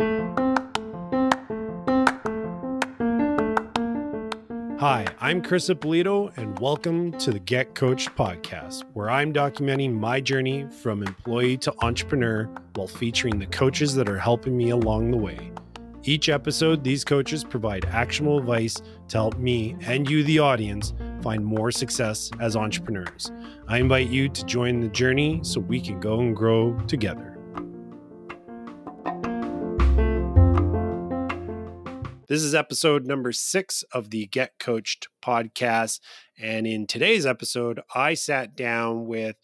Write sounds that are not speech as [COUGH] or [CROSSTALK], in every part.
Hi, I'm Chris Ippolito, and welcome to the Get Coached podcast, where I'm documenting my journey from employee to entrepreneur while featuring the coaches that are helping me along the way. Each episode, these coaches provide actionable advice to help me and you, the audience, find more success as entrepreneurs. I invite you to join the journey so we can go and grow together. This is episode number six of the Get Coached podcast. And in today's episode, I sat down with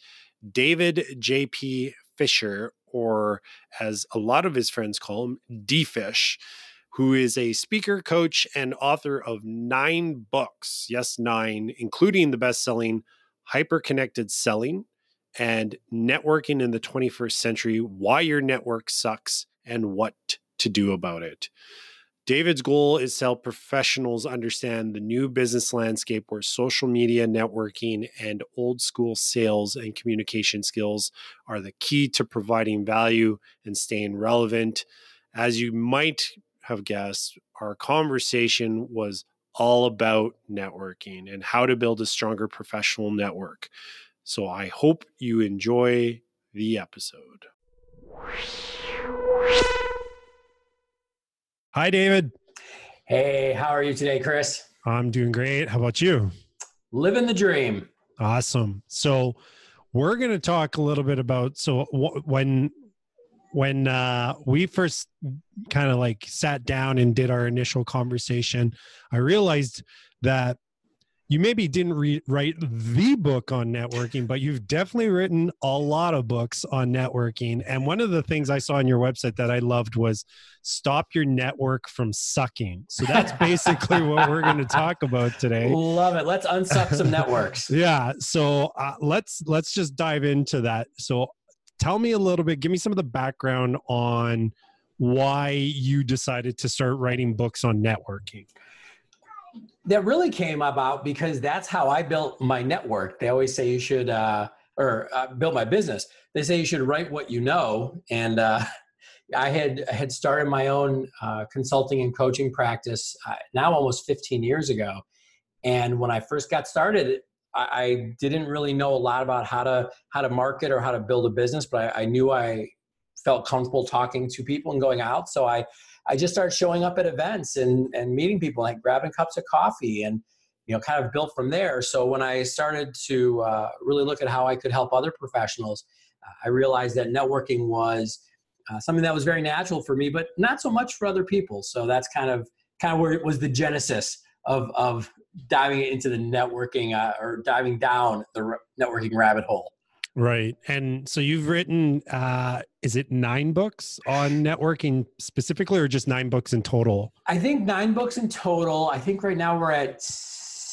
David J.P. Fisher, or as a lot of his friends call him, D Fish, who is a speaker, coach, and author of nine books. Yes, nine, including the best selling Hyper Connected Selling and Networking in the 21st Century Why Your Network Sucks and What to Do About It. David's goal is to help professionals understand the new business landscape where social media, networking, and old school sales and communication skills are the key to providing value and staying relevant. As you might have guessed, our conversation was all about networking and how to build a stronger professional network. So I hope you enjoy the episode. Hi, David. Hey, how are you today, Chris? I'm doing great. How about you? Living the dream. Awesome. So, we're going to talk a little bit about so when when uh, we first kind of like sat down and did our initial conversation, I realized that you maybe didn't re- write the book on networking, but you've definitely written a lot of books on networking. And one of the things I saw on your website that I loved was stop your network from sucking. So that's [LAUGHS] basically what we're going to talk about today. Love it. Let's unsuck some networks. [LAUGHS] yeah. So uh, let's let's just dive into that. So tell me a little bit. Give me some of the background on why you decided to start writing books on networking that really came about because that's how I built my network. They always say you should, uh, or uh, build my business. They say you should write what you know, and uh, [LAUGHS] I had had started my own uh, consulting and coaching practice uh, now almost 15 years ago. And when I first got started, I, I, didn't really know a lot about how to how to market or how to build a business, but I, I knew I felt comfortable talking to people and going out. So I I just started showing up at events and, and meeting people, like grabbing cups of coffee and, you know, kind of built from there. So when I started to uh, really look at how I could help other professionals, uh, I realized that networking was uh, something that was very natural for me, but not so much for other people. So that's kind of kind of where it was the genesis of of diving into the networking uh, or diving down the networking rabbit hole. Right. And so you've written, uh, is it nine books on networking specifically, or just nine books in total? I think nine books in total. I think right now we're at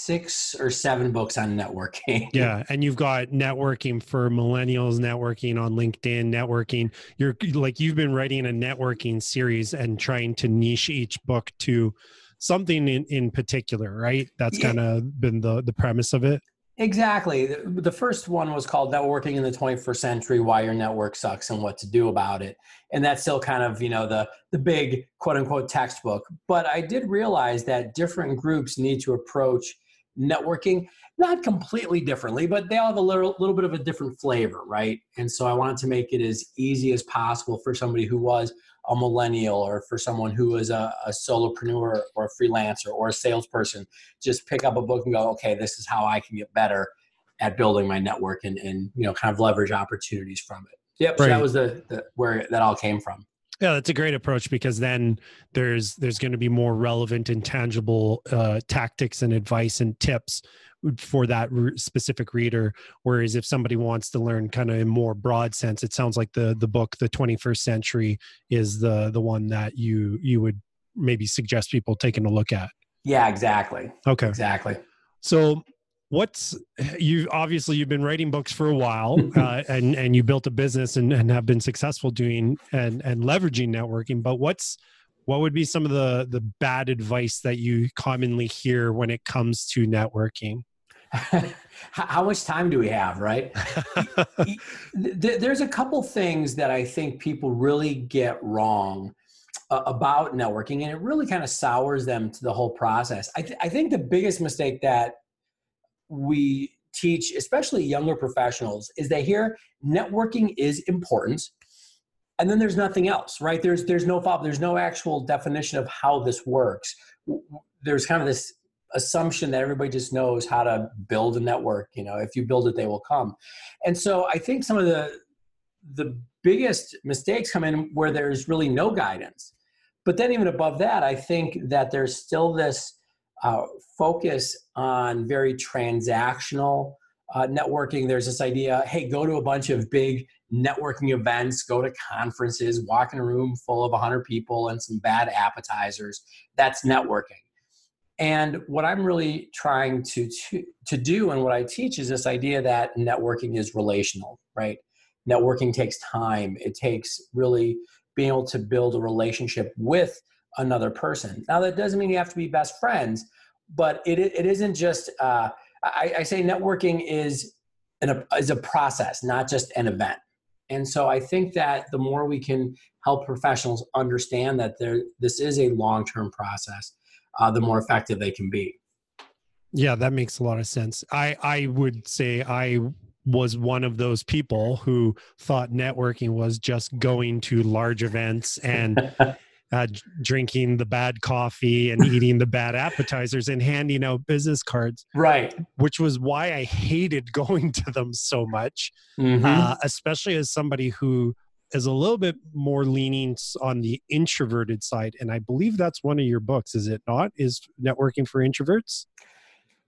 six or seven books on networking. [LAUGHS] Yeah. And you've got networking for millennials, networking on LinkedIn, networking. You're like, you've been writing a networking series and trying to niche each book to something in, in particular, right? That's yeah. kind of been the, the premise of it. Exactly. The first one was called Networking in the 21st Century Why Your Network Sucks and What to Do About It. And that's still kind of, you know, the, the big quote unquote textbook. But I did realize that different groups need to approach networking not completely differently, but they all have a little, little bit of a different flavor, right? And so I wanted to make it as easy as possible for somebody who was a millennial or for someone who is a, a solopreneur or a freelancer or a salesperson, just pick up a book and go, okay, this is how I can get better at building my network and, and you know, kind of leverage opportunities from it. Yep. Right. So that was the, the where that all came from. Yeah, that's a great approach because then there's there's going to be more relevant and tangible uh, tactics and advice and tips for that specific reader. Whereas if somebody wants to learn kind of in more broad sense, it sounds like the the book, The 21st Century, is the the one that you you would maybe suggest people taking a look at. Yeah, exactly. Okay, exactly. So what's you obviously you've been writing books for a while [LAUGHS] uh, and and you built a business and, and have been successful doing and and leveraging networking but what's what would be some of the the bad advice that you commonly hear when it comes to networking [LAUGHS] how much time do we have right [LAUGHS] there's a couple things that i think people really get wrong uh, about networking, and it really kind of sours them to the whole process. I, th- I think the biggest mistake that we teach, especially younger professionals, is they hear networking is important, and then there's nothing else, right? There's there's no follow, there's no actual definition of how this works. There's kind of this assumption that everybody just knows how to build a network. You know, if you build it, they will come. And so I think some of the the biggest mistakes come in where there's really no guidance. But then even above that, I think that there's still this uh, focus on very transactional uh, networking. There's this idea, hey, go to a bunch of big networking events, go to conferences, walk in a room full of 100 people and some bad appetizers. That's networking. And what I'm really trying to, to, to do and what I teach is this idea that networking is relational, right? Networking takes time. It takes really being able to build a relationship with another person. Now, that doesn't mean you have to be best friends, but it, it isn't just, uh, I, I, say networking is, an, is a process, not just an event. And so I think that the more we can help professionals understand that there, this is a long term process, uh, the more effective they can be. Yeah, that makes a lot of sense. I, I would say I was one of those people who thought networking was just going to large events and [LAUGHS] uh, drinking the bad coffee and [LAUGHS] eating the bad appetizers and handing out business cards. Right. Which was why I hated [LAUGHS] going to them so much, mm-hmm. uh, especially as somebody who is a little bit more leaning on the introverted side. And I believe that's one of your books, is it not? Is networking for introverts?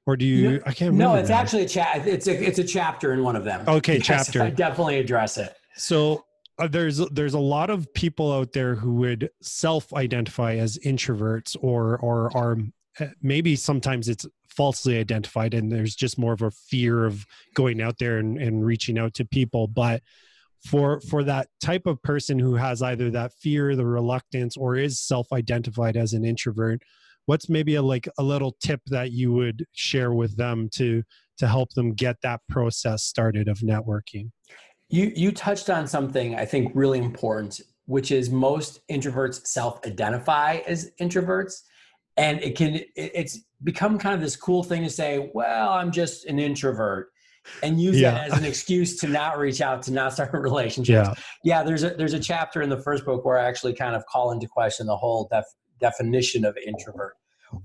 or do you? I can't remember. No, it's now. actually a chat. It's a it's a chapter in one of them. Okay, [LAUGHS] yes, chapter. I definitely address it. So uh, there's there's a lot of people out there who would self-identify as introverts or or are uh, maybe sometimes it's falsely identified and there's just more of a fear of going out there and, and reaching out to people. But for for that type of person who has either that fear the reluctance or is self-identified as an introvert what's maybe a like a little tip that you would share with them to to help them get that process started of networking you you touched on something i think really important which is most introverts self-identify as introverts and it can it's become kind of this cool thing to say well i'm just an introvert and use yeah. that as an excuse to not reach out to not start [LAUGHS] relationships yeah. yeah there's a there's a chapter in the first book where i actually kind of call into question the whole def, definition of introvert.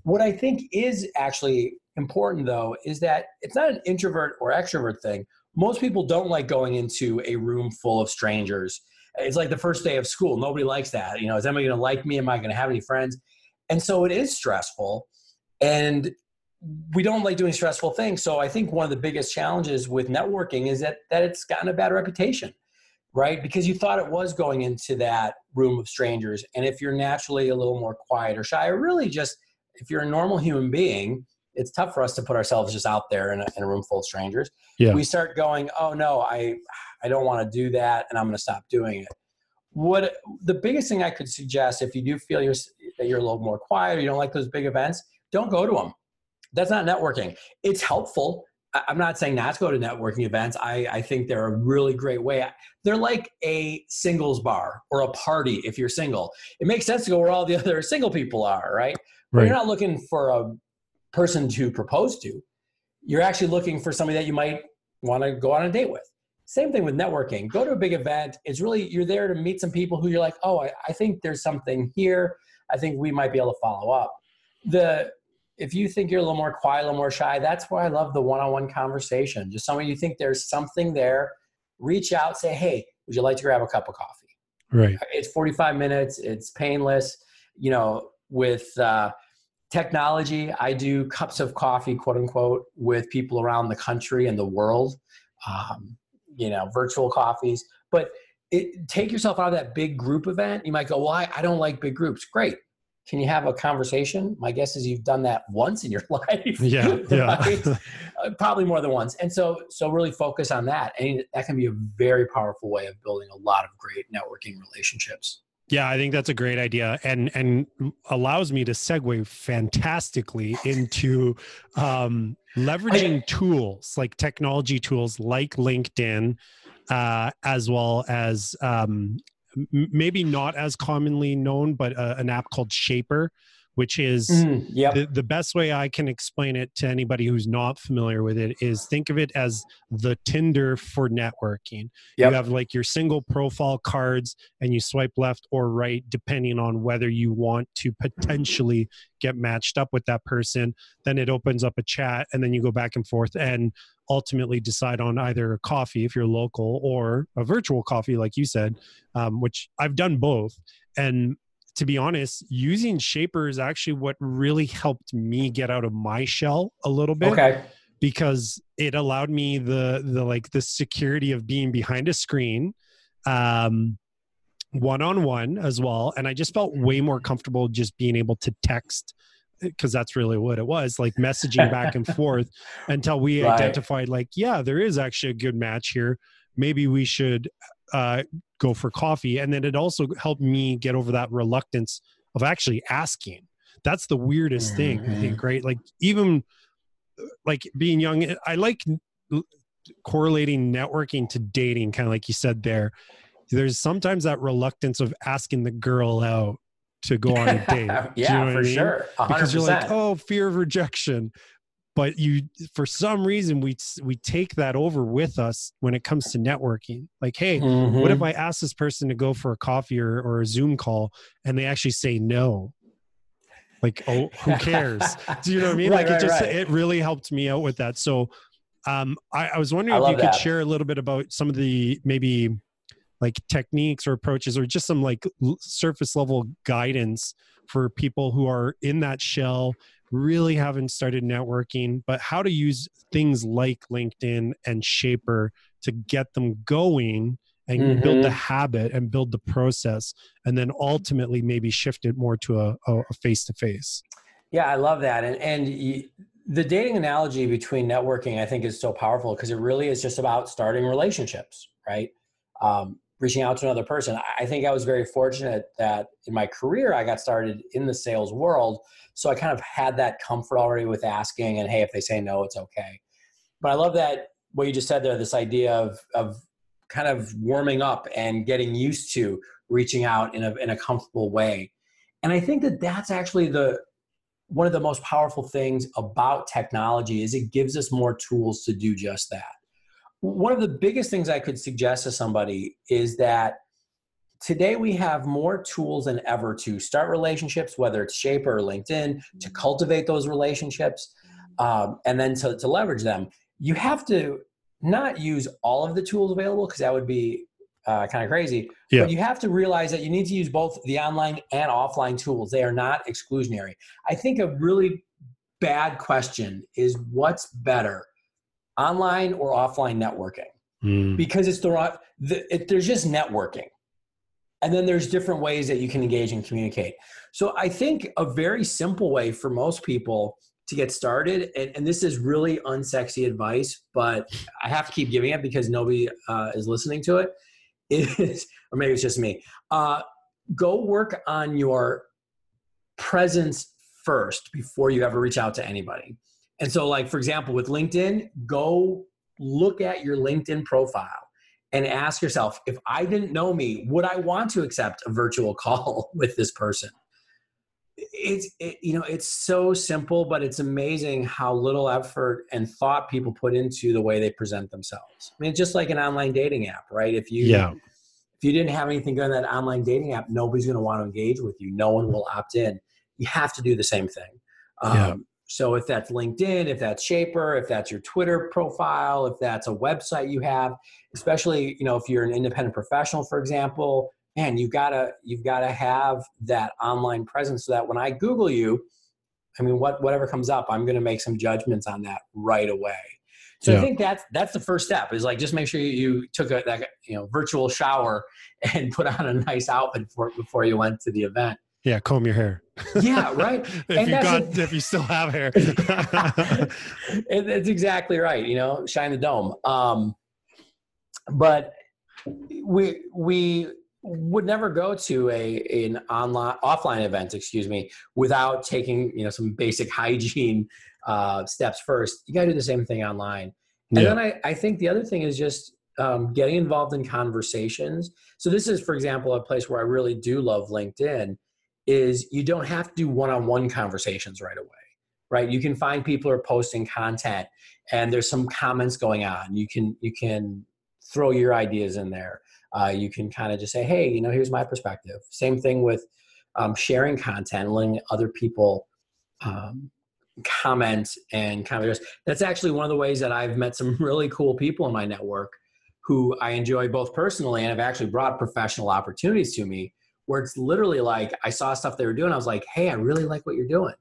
What I think is actually important though is that it's not an introvert or extrovert thing. Most people don't like going into a room full of strangers. It's like the first day of school. Nobody likes that. You know, is anybody going to like me? Am I going to have any friends? And so it is stressful. And we don't like doing stressful things. So I think one of the biggest challenges with networking is that that it's gotten a bad reputation right? Because you thought it was going into that room of strangers. And if you're naturally a little more quiet or shy, or really just if you're a normal human being, it's tough for us to put ourselves just out there in a, in a room full of strangers. Yeah. We start going, oh no, I I don't want to do that, and I'm going to stop doing it. What the biggest thing I could suggest if you do feel you're, that you're a little more quiet, or you don't like those big events, don't go to them. That's not networking. It's helpful I'm not saying not to go to networking events. I, I think they're a really great way. They're like a singles bar or a party if you're single. It makes sense to go where all the [LAUGHS] other single people are, right? But right. you're not looking for a person to propose to. You're actually looking for somebody that you might want to go on a date with. Same thing with networking. Go to a big event. It's really, you're there to meet some people who you're like, oh, I, I think there's something here. I think we might be able to follow up. The if you think you're a little more quiet, a little more shy, that's why I love the one-on-one conversation. Just somebody you think there's something there, reach out, say, "Hey, would you like to grab a cup of coffee?" Right. It's 45 minutes. It's painless. You know, with uh, technology, I do cups of coffee, quote unquote, with people around the country and the world. Um, you know, virtual coffees, but it, take yourself out of that big group event. You might go, "Well, I, I don't like big groups." Great can you have a conversation? My guess is you've done that once in your [LAUGHS] life. Yeah, yeah. [LAUGHS] Uh, probably more than once. And so, so really focus on that, and that can be a very powerful way of building a lot of great networking relationships. Yeah, I think that's a great idea, and and allows me to segue fantastically into um, leveraging tools like technology tools like LinkedIn, uh, as well as um, maybe not as commonly known, but uh, an app called Shapr, which is Mm, yep. the, the best way I can explain it to anybody who's not familiar with it is think of it as the Tinder for networking. Yep. You have like your single profile cards and you swipe left or right depending on whether you want to potentially get matched up with that person. Then it opens up a chat and then you go back and forth and ultimately decide on either a coffee if you're local or a virtual coffee, like you said, um, which I've done both. And to be honest, using Shapr is actually what really helped me get out of my shell a little bit Okay. because it allowed me the the like the security of being behind a screen um one on one as well and I just felt way more comfortable just being able to text because that's really what it was like messaging back and [LAUGHS] forth until we Right. identified like yeah there is actually a good match here maybe we should uh go for coffee. And then it also helped me get over that reluctance of actually asking. That's the weirdest thing i think mm-hmm. right? Like even like being young i like correlating networking to dating kind of like you said there. There's sometimes that reluctance of asking the girl out to go on a date. [LAUGHS] Do you know yeah, for I mean? sure. A hundred because you're like oh fear of rejection but you for some reason we we take that over with us when it comes to networking like hey what if Mhm. i ask this person to go for a coffee or, or a zoom call and they actually say no like oh who cares [LAUGHS] do you know what i mean Right, like right, it just right. it really helped me out with that so um i, I was wondering I if you love could that. share a little bit about some of the maybe like techniques or approaches or just some like surface level guidance for people who are in that shell really haven't started networking but how to use things like linkedin and Shapr to get them going and build the Mhm. habit and build the process and then ultimately maybe shift it more to a, a, a face-to-face Yeah, I love that. And and y- the dating analogy between networking, I think, is so powerful because it really is just about starting relationships, right? Um, reaching out to another person. I- think I was very fortunate that in my career I got started in the sales world, so I kind of had that comfort already with asking. And hey, if they say no, it's okay. But I love that what you just said there. This idea of of kind of warming up and getting used to reaching out in a in a comfortable way. And I think that that's actually the one of the most powerful things about technology is it gives us more tools to do just that. One of the biggest things I could suggest to somebody is that today we have more tools than ever to start relationships, whether it's Shapr or LinkedIn, to cultivate those relationships um, and then to, to leverage them. You have to not use all of the tools available because that would be uh, kind of crazy. Yeah. But you have to realize that you need to use both the online and offline tools. They are not exclusionary. I think a really bad question is what's better, online or offline networking? Mm. Because it's the, the it, there's just networking. And then there's different ways that you can engage and communicate. So I think a very simple way for most people to get started, and, and this is really unsexy advice, but I have to keep giving it because nobody uh, is listening to it, [LAUGHS] is, or maybe it's just me. Uh, go work on your presence first before you ever reach out to anybody. And so, like, for example, with LinkedIn, go look at your LinkedIn profile and ask yourself if I didn't know me, would I want to accept a virtual [LAUGHS] call with this person? It's it, you know it's so simple, but it's amazing how little effort and thought people put into the way they present themselves. I mean, it's just like an online dating app, right? If you yeah if you didn't have anything on that online dating app, nobody's going to want to engage with you. No one will opt in. You have to do the same thing. Um, Yeah. So if that's LinkedIn, if that's Shapr, if that's your Twitter profile, if that's a website you have, especially you know if you're an independent professional, for example, man, you gotta you've gotta have that online presence so that when I Google you, I mean, what whatever comes up, I'm going to make some judgments on that right away. So Yeah. I think that's that's the first step is like just make sure you, you took a that you know virtual shower [LAUGHS] and put on a nice outfit for, before you went to the event. yeah comb your hair Yeah, right. [LAUGHS] if And you got a- if you still have hair [LAUGHS] it, it's exactly right. You know, shine the dome. Um, but we we would never go to a an online offline event, excuse me, without taking you know some basic [LAUGHS] hygiene uh, steps first. You got to do the same thing online. And Yeah. then I, I think the other thing is just um, getting involved in conversations. So this is, for example, a place where I really do love LinkedIn. Is you don't have to do one-on-one conversations right away, right? You can find people are posting content, and there's some comments going on. You can you can throw your ideas in there. Uh, you can kind of just say, hey, you know, here's my perspective. Same thing with um, sharing content, letting other people um, comment and kind of just that's actually one of the ways that I've met some [LAUGHS] really cool people in my network who I enjoy both personally and have actually brought professional opportunities to me where it's literally like I saw stuff they were doing. I was like, hey, I really like what you're doing.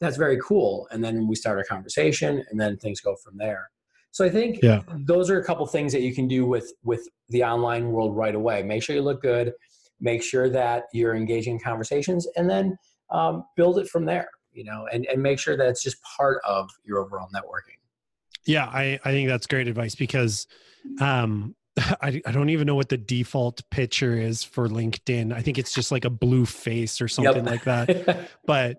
That's very cool. And then we start a conversation and then things go from there. So I think yeah. those are a couple things that you can do with with the online world right away. Make sure you look good, make sure that you're engaging in conversations, and then um, build it from there. You know, and and make sure that it's just part of your overall networking. Yeah, I I think that's great advice because um [SIGHS] I, I don't even know what the default picture is for LinkedIn. I think it's just like a blue face or something yep. like that. [LAUGHS] but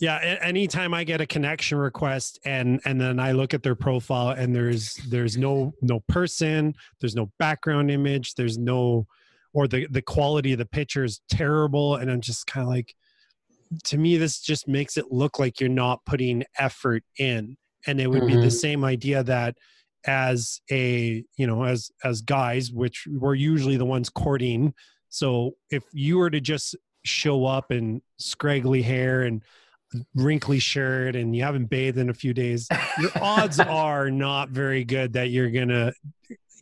yeah anytime i get a connection request and and then i look at their profile and there's there's no no person there's no background image there's no or the the quality of the picture is terrible and i'm just kind of like to me this just makes it look like you're not putting effort in and it would mm-hmm. be the mm-hmm. same idea that as a you know as as guys which we're usually the ones courting so if you were to just show up in scraggly hair and wrinkly shirt and you haven't bathed in a few days, your [LAUGHS] odds are not very good that you're going to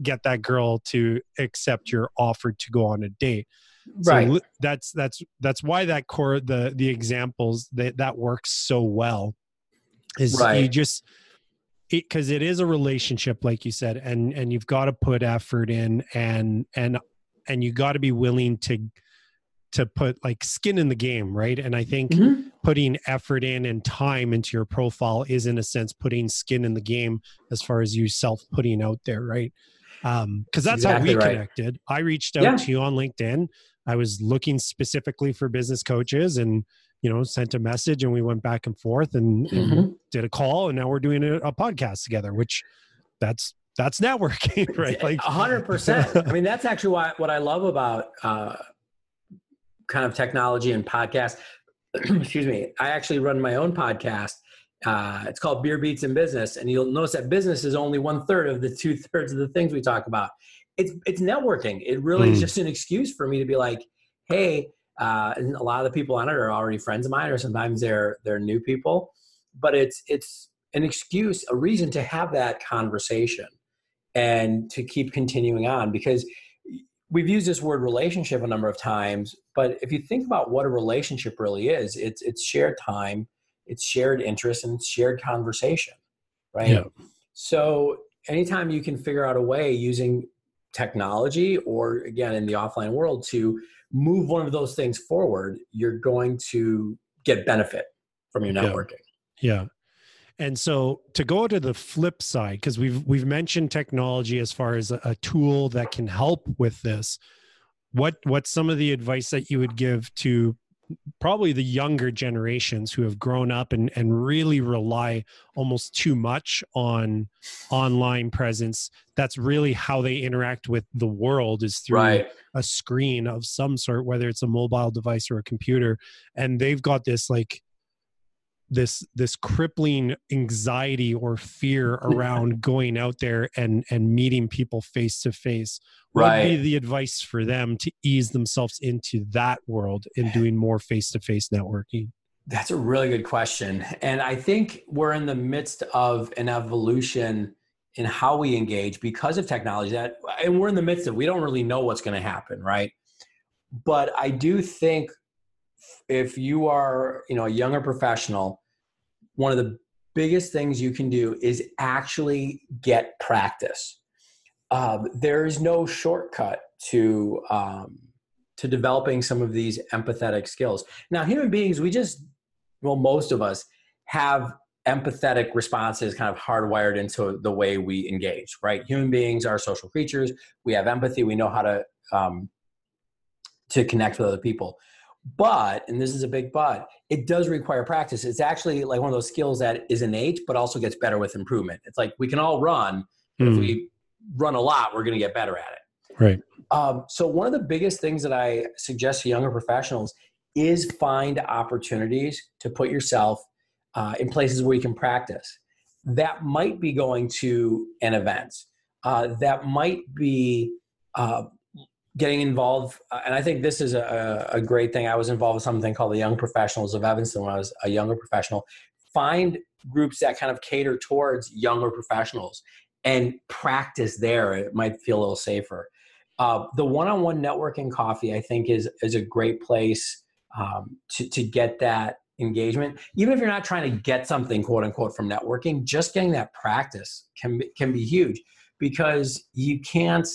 get that girl to accept your offer to go on a date. Right. So that's that's that's why that core the the examples that that works so well is right. you just because it, it is a relationship like you said and and you've got to put effort in and and and you got to be willing to to put like skin in the game, right? And I think mm-hmm. putting effort in and time into your profile is in a sense putting skin in the game as far as you self putting out there, right? Um, because that's exactly how we right. connected. I reached out yeah. to you on LinkedIn. I was looking specifically for business coaches and you know sent a message and we went back and forth and, mm-hmm. and did a call and now we're doing a, a podcast together, which that's that's networking, [LAUGHS] right? Like hundred percent. [LAUGHS] I mean, that's actually why, what I love about uh, kind of technology and podcast. [CLEARS THROAT] Excuse me. I actually run my own podcast. Uh, it's called Beer Beats in Business, and you'll notice that business is only one third of the two thirds of the things we talk about. It's it's networking. It really mm. is just an excuse for me to be like, hey, uh, and a lot of the people on it are already friends of mine, or sometimes they're they're new people. But it's it's an excuse, a reason to have that conversation and to keep continuing on because we've used this word relationship a number of times, but if you think about what a relationship really is, it's it's shared time, it's shared interest, and it's shared conversation, right? Yeah. So anytime you can figure out a way using technology or again in the offline world to move one of those things forward, you're going to get benefit from your networking. Yeah. yeah. And so to go to the flip side, because we've we've mentioned technology as far as a, a, tool that can help with this. What what's some of the advice that you would give to probably the younger generations who have grown up and, and really rely almost too much on online presence that's really how they interact with the world is through right. a screen of some sort whether it's a mobile device or a computer and they've got this like this this crippling anxiety or fear [LAUGHS] around going out there and and meeting people face to face. What right. would be the advice for them to ease themselves into that world and doing more face to face networking? That's a really good question. And i think we're in the midst of an evolution in how we engage because of technology that and we're in the midst of we don't really know what's going to happen right? But i do think if you are you know a younger professional one of the biggest things you can do is actually get practice. Um, there is no shortcut to um, to developing some of these empathetic skills. Now human beings we just well most of us have empathetic responses kind of hardwired into the way we engage right? Human beings are social creatures. We have empathy. We know how to um, to connect with other people but, and this is a big but, it does require practice. It's actually like one of those skills that is innate, but also gets better with improvement. It's like we can all run. Mm. If hmm. we run a lot, we're going to get better at it. Right. Um, so one of the biggest things that I suggest to younger professionals is find opportunities to put yourself uh, in places where you can practice. That might be going to an event. Uh, that might be uh, getting involved. Uh, and I think this is a, a great thing. I was involved with something called the Young Professionals of Evanston when I was a younger professional. Find groups that kind of cater towards younger professionals and practice there. It might feel a little safer. Uh, the one-on-one networking coffee, I think, is is a great place um, to to get that engagement. Even if you're not trying to get something quote unquote from networking, just getting that practice can can be huge because you can't.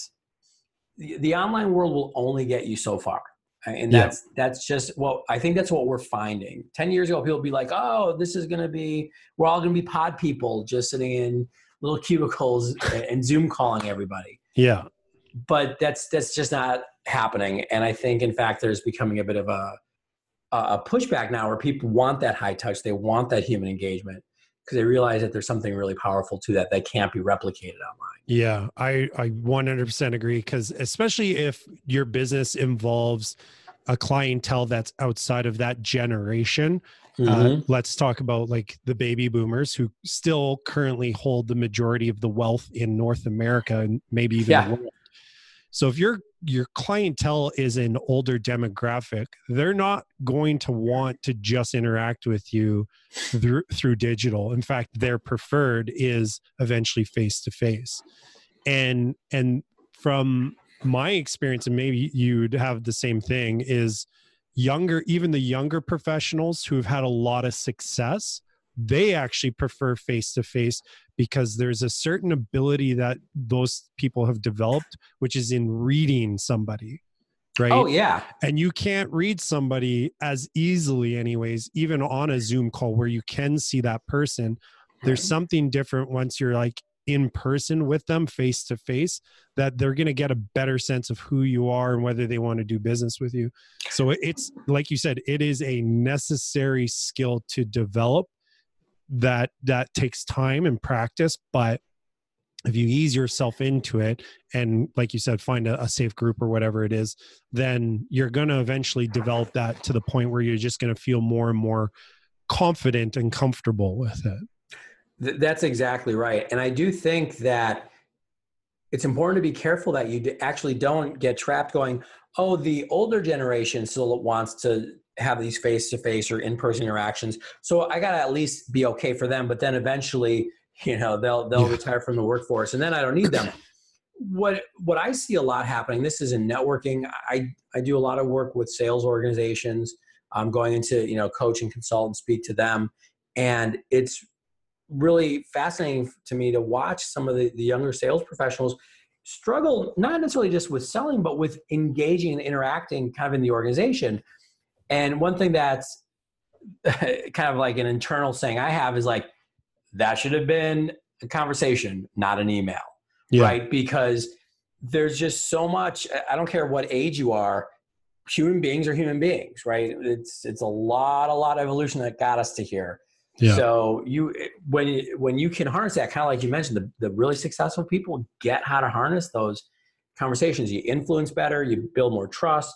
The, the online world will only get you so far. And that's yeah. that's just well i think that's what we're finding. 10 years ago people would be like oh this is going to be we're all going to be pod people just sitting in little [LAUGHS] cubicles and zoom calling everybody. Yeah. But that's that's just not happening. And i think in fact there's becoming a bit of a a pushback now where people want that high touch. They want that human engagement because they realize that there's something really powerful to that that can't be replicated online yeah i i 100% agree because especially if your business involves a clientele that's outside of that generation uh, mm-hmm. uh, let's talk about like the baby boomers who still currently hold the majority of the wealth in north america and maybe even yeah. So if your your clientele is an older demographic, they're not going to want to just interact with you through through digital. In fact, their preferred is eventually face to face. And and from my experience and maybe you'd have the same thing is younger even the younger professionals who have had a lot of success they actually prefer face to face because there's a certain ability that those people have developed which is in reading somebody right? Oh yeah. And you can't read somebody as easily anyways even on a zoom call where you can see that person. There's something different once you're like in person with them face to face that they're going to get a better sense of who you are and whether they want to do business with you. So it's like you said it is a necessary skill to develop that that takes time and practice but if you ease yourself into it and like you said find a, a safe group or whatever it is then you're going to eventually develop that to the point where you're just going to feel more and more confident and comfortable with it. That's exactly right. And i do think that it's important to be careful that you actually don't get trapped going oh the older generation still wants to have these face to face or in person interactions. So I got to at least be okay for them. But then eventually, you know, they'll they'll yeah. retire from the workforce, and then I don't need them. [COUGHS] what what I see a lot happening. This is in networking. I I do a lot of work with sales organizations. I'm going into you know coach and consult and speak to them, and it's really fascinating to me to watch some of the, the younger sales professionals struggle not necessarily just with selling but with engaging and interacting kind of in the organization and one thing that's [LAUGHS] kind of like an internal saying I have is like, that should have been a conversation, not an email. Yeah. Right. Because there's just so much, I don't care what age you are, human beings are human beings, right? It's it's a lot, a lot of evolution that got us to here. Yeah. So you when when you can harness that, kind of like you mentioned, the, the really successful people get how to harness those conversations. You influence better, you build more trust,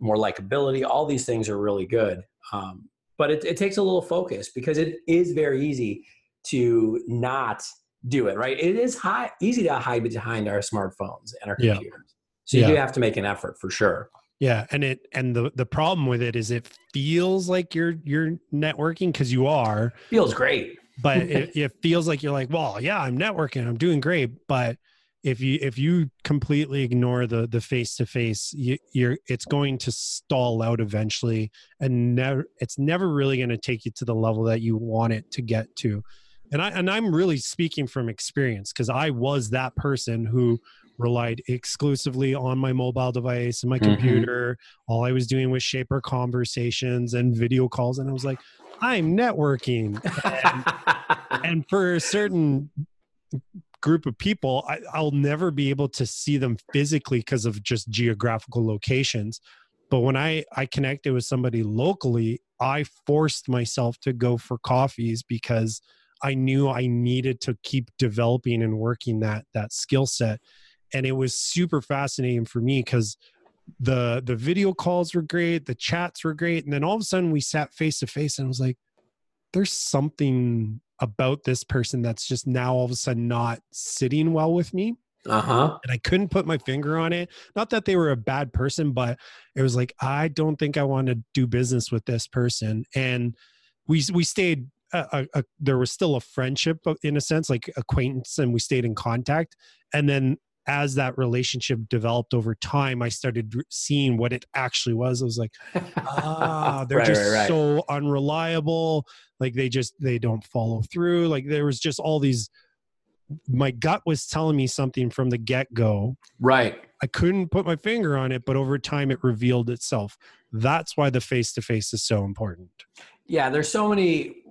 more likability. All these things are really good. Um, but it, it takes a little focus because it is very easy to not do it, right? It is high, easy to hide behind our smartphones and our computers. Yeah. So you yeah. do have to make an effort for sure. Yeah, and it and the the problem with it is it feels like you're you're networking because you are. Feels great. but [LAUGHS] it, it feels like you're like, well, yeah, I'm networking, I'm doing great, but if you if you completely ignore the the face to face you're it's going to stall out eventually and never it's never really going to take you to the level that you want it to get to. And i and i'm really speaking from experience because i was that person who relied exclusively on my mobile device and my mm-hmm. computer. All i was doing was Shapr conversations and video calls and i was like i'm networking. And, [LAUGHS] and for certain group of people I, i'll never be able to see them physically because of just geographical locations but when i i connected with somebody locally i forced myself to go for coffees because I knew I needed to keep developing and working that that skill set. And it was super fascinating for me because the the video calls were great, the chats were great, and then all of a sudden we sat face to face and I was like, there's something about this person that's just now all of a sudden not sitting well with me. Uh-huh. And I couldn't put my finger on it. Not that they were a bad person, but it was like I don't think I want to do business with this person. And we we stayed a, a, there was still a friendship in a sense, like acquaintance, and we stayed in contact. And then as that relationship developed over time, I started seeing what it actually was. I was like, ah, [LAUGHS] they're right, just right, right. so unreliable. Like they just they don't follow through. Like there was just all these. My gut was telling me something from the get go. Right. I couldn't put my finger on it, but over time it revealed itself. That's why the face to face is so important. Yeah, there's so many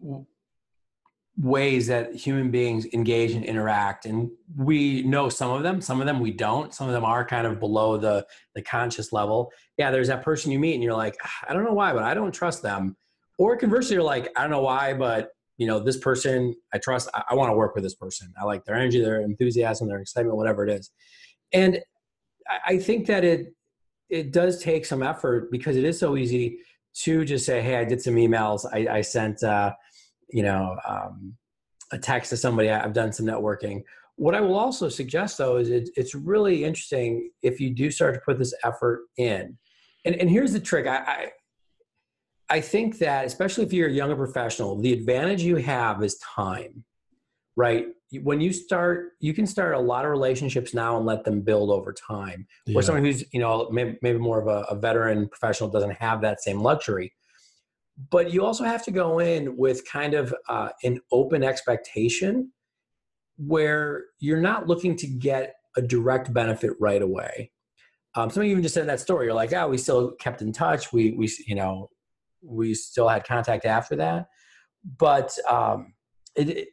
ways that human beings engage and interact and we know some of them some of them we don't. Some of them are kind of below the the conscious level. Yeah there's that person you meet and you're like ah, i don't know why but i don't trust them. Or conversely you're like i don't know why but you know this person i trust i, I want to work with this person. I like their energy their enthusiasm their excitement whatever it is. And I, I think that it it does take some effort because it is so easy to just say hey i did some emails. I, I sent uh, you know um, a text to somebody i've done some networking. What i will also suggest though is it, it's really interesting if you do start to put this effort in. And, and here's the trick. I, I i think that especially if you're a younger professional the advantage you have is time right? When you start you can start a lot of relationships now and let them build over time. Yeah. or someone who's you know maybe, maybe more of a, a veteran professional doesn't have that same luxury but you also have to go in with kind of uh, an open expectation where you're not looking to get a direct benefit right away. Um, some of you even just said that story. You're like, oh, we still kept in touch. We, we, you know, we still had contact after that. But, um, it,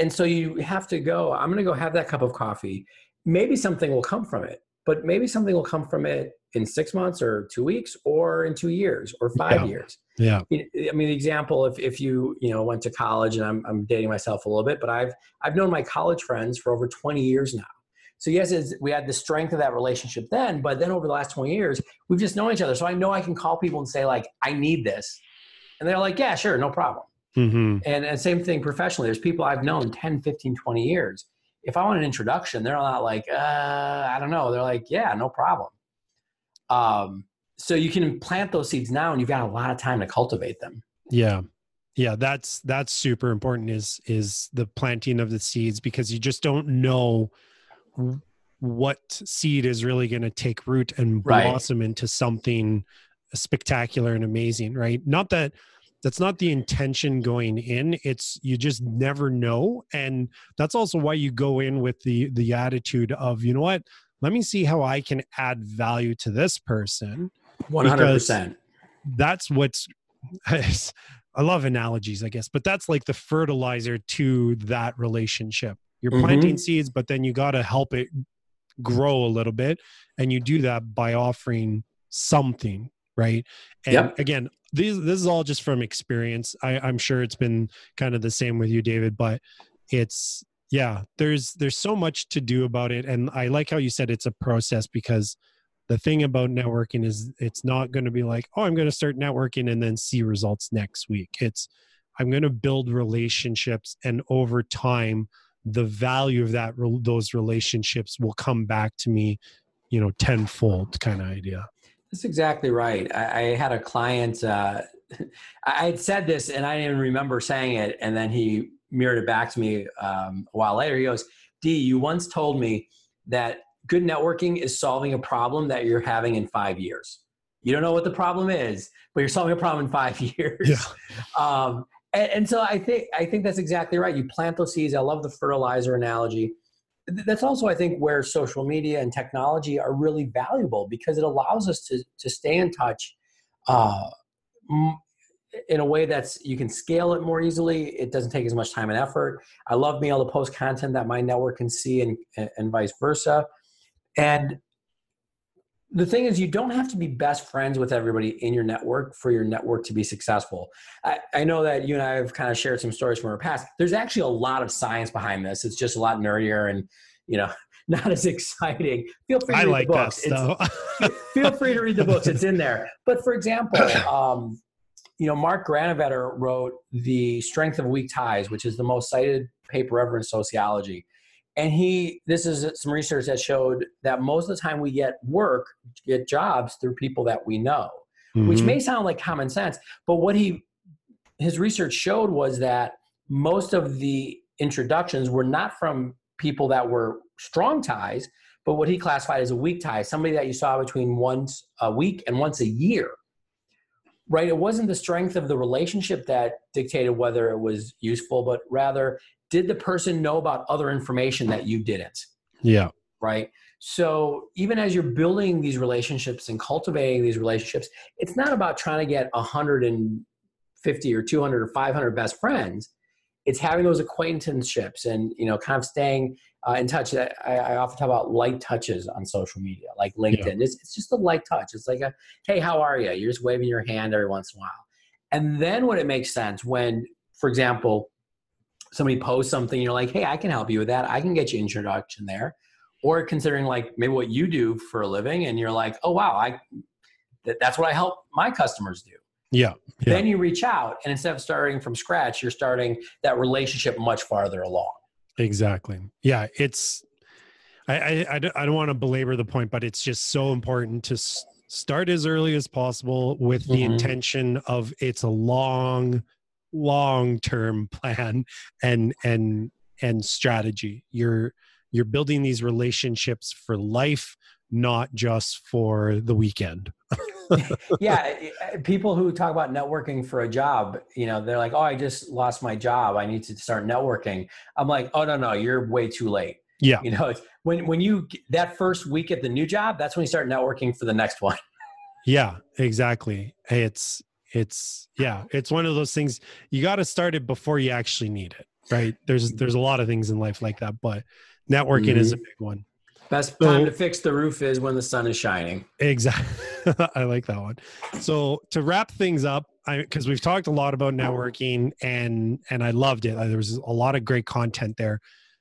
and so you have to go, I'm going to go have that cup of coffee. Maybe something will come from it, but maybe something will come from it in six months or two weeks or in two years or five Yeah. years. Yeah. I mean, the example, if, if you, you know, went to college and I'm, I'm dating myself a little bit, but I've, I've known my college friends for over 20 years now. So yes, we had the strength of that relationship then, but then over the last 20 years, we've just known each other. So I know I can call people and say like, I need this. And they're like, yeah, sure. No problem. hmm And, and same thing professionally. There's people I've known 10, 15, 20 years. If I want an introduction, they're not like, uh, I don't know. They're like, yeah, no problem. Um, so you can plant those seeds now and you've got a lot of time to cultivate them. Yeah. Yeah, that's that's super important is is the planting of the seeds because you just don't know what seed is really going to take root and Right. blossom into something spectacular and amazing, right? Not that that's not the intention going in it's you just never know and that's also why you go in with the the attitude of you know what let me see how i can add value to this person 100%. that's what's [LAUGHS] I love analogies, I guess, but that's like the fertilizer to that relationship. You're Mhm. planting seeds, but then you got to help it grow a little bit. And you do that by offering something, right? And Yep. again, these, this is all just from experience. I, I'm sure it's been kind of the same with you, David, but it's, yeah, there's, there's so much to do about it. And I like how you said it's a process because the thing about networking is it's not going to be like oh i'm going to start networking and then see results next week it's i'm going to build relationships and over time the value of that those relationships will come back to me you know tenfold kind of idea That's exactly right. I, I had a client. Uh, [LAUGHS] I had said this, and I didn't remember saying it. And then he mirrored it back to me um, a while later. He goes, "D, you once told me that good networking is solving a problem that you're having in five years. You don't know what the problem is, but you're solving a problem in five [LAUGHS] years." Yeah. Um, and, and so I think I think that's exactly right. You plant those seeds. I love the fertilizer analogy. That's also, I think, where social media and technology are really valuable because it allows us to to stay in touch uh, in a way that's you can scale it more easily. It doesn't take as much time and effort. I love being able to post content that my network can see, and and, vice versa. And the thing is, you don't have to be best friends with everybody in your network for your network to be successful. I, I know that you and I have kind of shared some stories from our past. There's actually a lot of science behind this. It's just a lot nerdier and, you know, [LAUGHS] not as exciting. Feel free to I read like the books. That feel free to read the books. It's in there. But for example, [COUGHS] um, you know, Mark Granovetter wrote The Strength of Weak Ties, which is the most cited paper ever in sociology. And he, this is some research that showed that most of the time we get work, get jobs through people that we know, mm-hmm. which may sound like common sense, but what he, his research showed was that most of the introductions were not from people that were strong ties, but what he classified as a weak tie, somebody that you saw between once a week and once a year. Right? It wasn't the strength of the relationship that dictated whether it was useful, but rather, did the person know about other information that you didn't? Yeah. Right. So even as you're building these relationships and cultivating these relationships, it's not about trying to get 150 or 200 or 500 best friends it's having those acquaintanceships and you know kind of staying uh, in touch. I, I, often talk about light touches on social media like linkedin. Yeah. it's, it's just a light touch. It's like a hey how are you you're just waving your hand every once in a while. And then when it makes sense when for example somebody posts something you're like hey i can help you with that. I can get you introduction there. Or considering like maybe what you do for a living and you're like oh wow i that's what i help my customers do yeah, yeah. Then you reach out, and instead of starting from scratch, you're starting that relationship much farther along. Exactly. Yeah, it's. I I, I don't want to belabor the point, but it's just so important to start as early as possible with the mm-hmm. intention of it's a long, long term [LAUGHS] plan and and and strategy. You're you're building these relationships for life, not just for the weekend. [LAUGHS] yeah, people who talk about networking for a job, you know, they're like, "Oh, I just lost my job. I need to start networking." I'm like, "Oh no, no, you're way too late." Yeah, you know, when when you that first week at the new job, that's when you start networking for the next one. yeah, exactly. It's it's yeah, it's one of those things you got to start it before you actually need it, right? There's there's a lot of things in life like that, but networking mm-hmm. is a big one. Best so, time to fix the roof is when the sun is shining. Exactly. [LAUGHS] I like that one. So to wrap things up, because we've talked a lot about networking and and I loved it. There was a lot of great content there.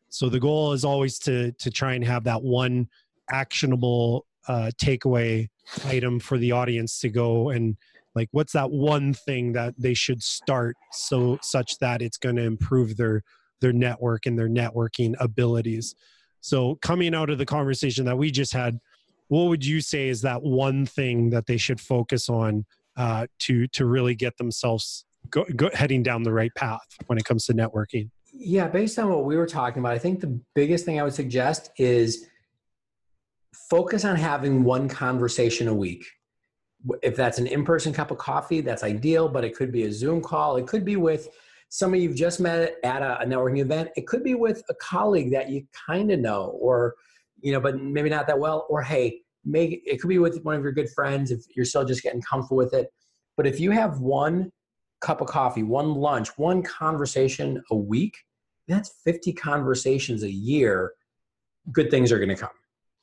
So the goal is always to to try and have that one actionable uh, takeaway item for the audience to go and like what's that one thing that they should start so such that it's going to improve their their network and their networking abilities so, coming out of the conversation that we just had, what would you say is that one thing that they should focus on uh, to to really get themselves go, go, heading down the right path when it comes to networking? Yeah, based on what we were talking about, I think the biggest thing I would suggest is focus on having one conversation a week. If that's an in person cup of coffee, that's ideal, but it could be a Zoom call. It could be with somebody you've just met at a, a networking event. It could be with a colleague that you kind of know, or you know, but maybe not that well. Or hey, make it could be with one of your good friends if you're still just getting comfortable with it. But if you have one cup of coffee, one lunch, one conversation a week, that's 50 conversations a year. Good things are going to come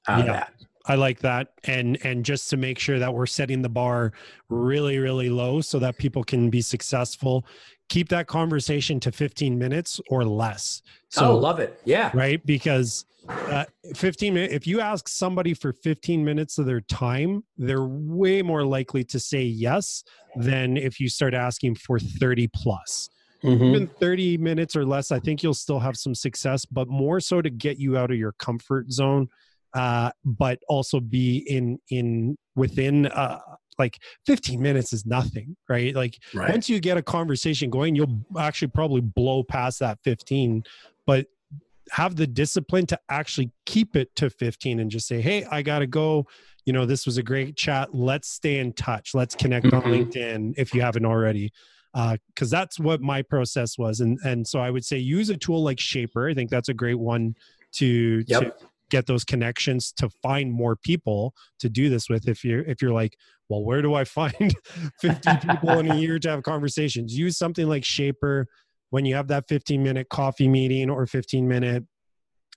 out yeah. of that. I like that. And and just to make sure that we're setting the bar really really low so that people can be successful, keep that conversation to 15 minutes or less. So, oh, love it. Yeah. Right? Because uh, 15 minutes if you ask somebody for 15 minutes of their time, they're way more likely to say yes than if you start asking for 30 plus. Mm-hmm. Even 30 minutes or less, I think you'll still have some success, but more so to get you out of your comfort zone uh, but also be in in within uh, like 15 minutes is nothing right like right. once you get a conversation going you'll actually probably blow past that 15 but have the discipline to actually keep it to 15 and just say hey i gotta go you know this was a great chat let's stay in touch let's connect mm-hmm. on linkedin if you haven't already because uh, that's what my process was and and so i would say use a tool like Shapr i think that's a great one to, yep. to get those connections to find more people to do this with if you're if you're like well where do i find [LAUGHS] 50 people in a year to have conversations use something like Shapr when you have that 15 minute coffee meeting or 15 minute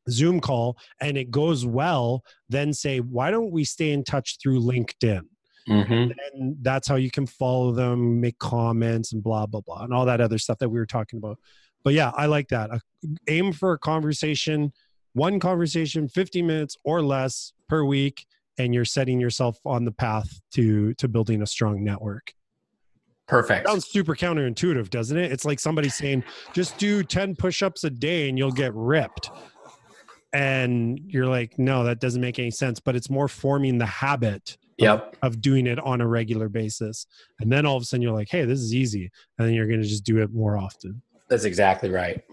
Zoom call and it goes well, then say, why don't we stay in touch through LinkedIn? Mm-hmm. And that's how you can follow them, make comments, and blah, blah, blah, and all that other stuff that we were talking about. But yeah, I like that. Uh, aim for a conversation, one conversation, 50 minutes or less per week, and you're setting yourself on the path to to building a strong network. Perfect. Sounds super counterintuitive, doesn't it? It's like somebody saying, just do 10 push-ups a day and you'll get ripped. And you're like, no, that doesn't make any sense. But it's more forming the habit Yep. of doing it on a regular basis. And then all of a sudden you're like, hey, this is easy. And then you're going to just do it more often. That's exactly right.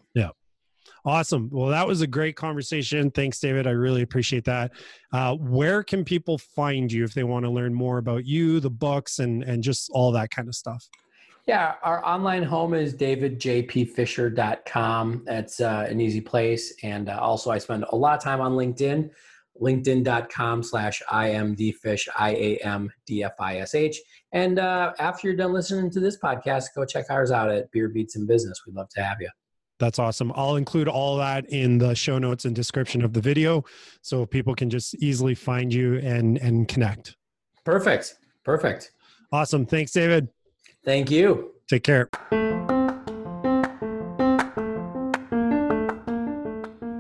Awesome. Well, that was a great conversation. Thanks, David. I really appreciate that. Uh, where can people find you if they want to learn more about you, the books, and and just all that kind of stuff? Yeah, our online home is davidjpfisher.com. That's uh, an easy place. And uh, also, I spend a lot of time on LinkedIn, linkedin.com slash iamdfish, I-A-M-D-F-I-S-H. And uh, after you're done listening to this podcast, go check ours out at Beer Beats and Business. We'd love to have you. That's awesome. I'll include all that in the show notes and description of the video so people can just easily find you and and connect. Perfect. Perfect. Awesome. Thanks, David. Thank you. Take care.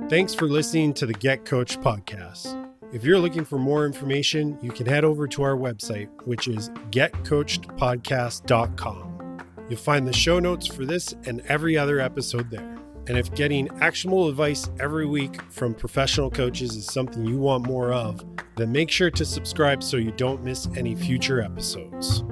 Thanks for listening to the Get Coached podcast. If you're looking for more information, you can head over to our website, which is getcoachedpodcast.com. You'll find the show notes for this and every other episode there. And if getting actionable advice every week from professional coaches is something you want more of, then make sure to subscribe so you don't miss any future episodes.